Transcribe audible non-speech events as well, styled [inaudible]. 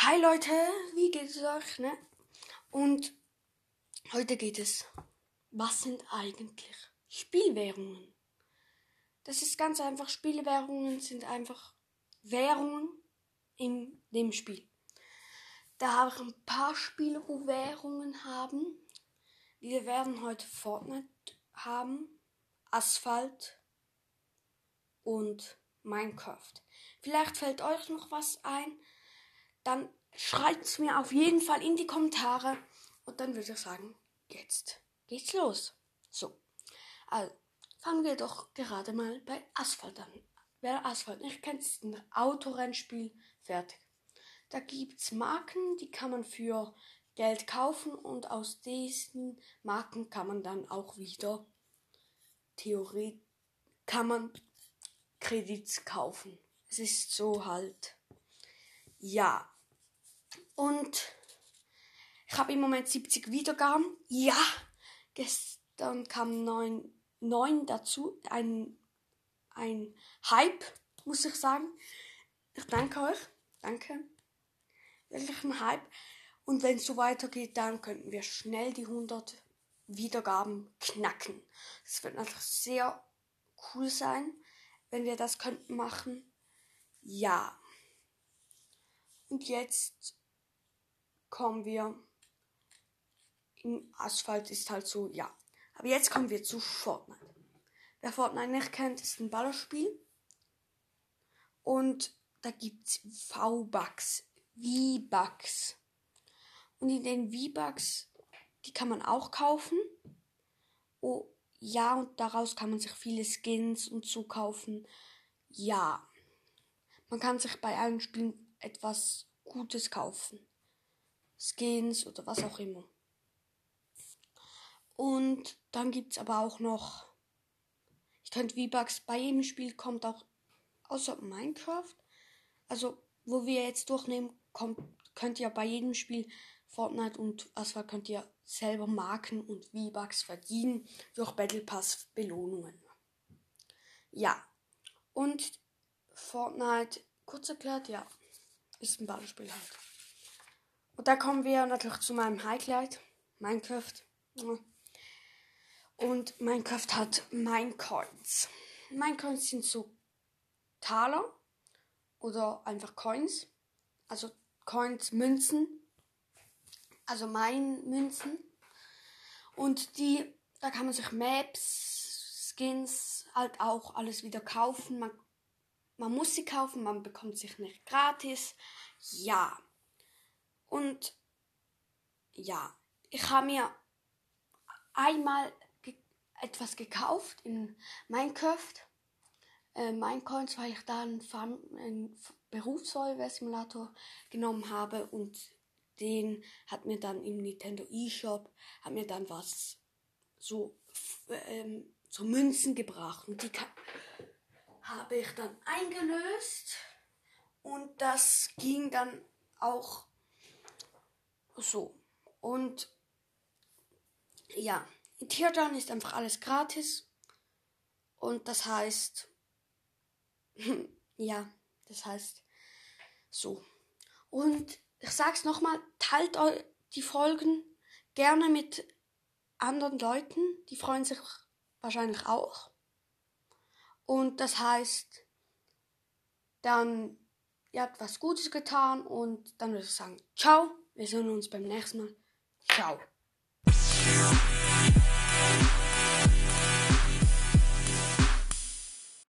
Hi Leute, wie geht es euch, ne? Und heute geht es, was sind eigentlich Spielwährungen? Das ist ganz einfach, Spielwährungen sind einfach Währungen in dem Spiel. Da habe ich ein paar Spiele, wo Währungen haben. Wir werden heute Fortnite haben, Asphalt und Minecraft. Vielleicht fällt euch noch was ein dann schreibt es mir auf jeden Fall in die Kommentare. Und dann würde ich sagen, jetzt geht's los. So, also fangen wir doch gerade mal bei Asphalt an. Wer Asphalt nicht kennt, ist ein Autorennspiel fertig. Da gibt es Marken, die kann man für Geld kaufen und aus diesen Marken kann man dann auch wieder Theorie kann man Kredits kaufen. Es ist so halt. Ja, und ich habe im Moment 70 Wiedergaben. Ja, gestern kam 9, 9 dazu. Ein, ein Hype, muss ich sagen. Ich danke euch. Danke. Wirklich ein Hype. Und wenn es so weitergeht, dann könnten wir schnell die 100 Wiedergaben knacken. Das wird natürlich sehr cool sein, wenn wir das könnten machen. Ja. Und jetzt kommen wir. Im Asphalt ist halt so, ja. Aber jetzt kommen wir zu Fortnite. Wer Fortnite nicht kennt, ist ein Ballerspiel. Und da gibt es V-Bucks, V-Bucks. Und in den V-Bucks, die kann man auch kaufen. Oh, ja, und daraus kann man sich viele Skins und so kaufen. Ja. Man kann sich bei allen Spielen etwas Gutes kaufen. Skins oder was auch immer. Und dann gibt es aber auch noch, ich könnte V-Bucks bei jedem Spiel kommt auch, außer Minecraft, also wo wir jetzt durchnehmen, kommt, könnt ihr bei jedem Spiel Fortnite und Asphalt könnt ihr selber Marken und V-Bucks verdienen durch Battle Pass Belohnungen. Ja, und Fortnite, kurz erklärt, ja, ist ein Ballerspiel halt. Und da kommen wir natürlich zu meinem Highlight, Minecraft. Und Minecraft hat Minecoins. Minecoins sind so Taler oder einfach Coins. Also Coins, Münzen. Also Mein-Münzen. Und die, da kann man sich Maps, Skins, halt auch alles wieder kaufen. Man, man muss sie kaufen, man bekommt sich nicht gratis. Ja. Und ja, ich habe mir einmal ge etwas gekauft in Minecraft. Äh, Minecoins, weil ich da einen, einen Berufsfeuerwehr-Simulator genommen habe und den hat mir dann im Nintendo eShop, hat mir dann was so, ähm, so Münzen gebracht und die habe ich dann eingelöst und das ging dann auch so. Und ja, in Teardown ist einfach alles gratis. Und das heißt, [laughs] ja, das heißt so. Und ich sag's nochmal, teilt die Folgen gerne mit anderen Leuten. Die freuen sich wahrscheinlich auch. Und das heißt, dann, ihr habt was Gutes getan und dann würde ich sagen, ciao. Wir sehen uns beim nächsten Mal. Ciao.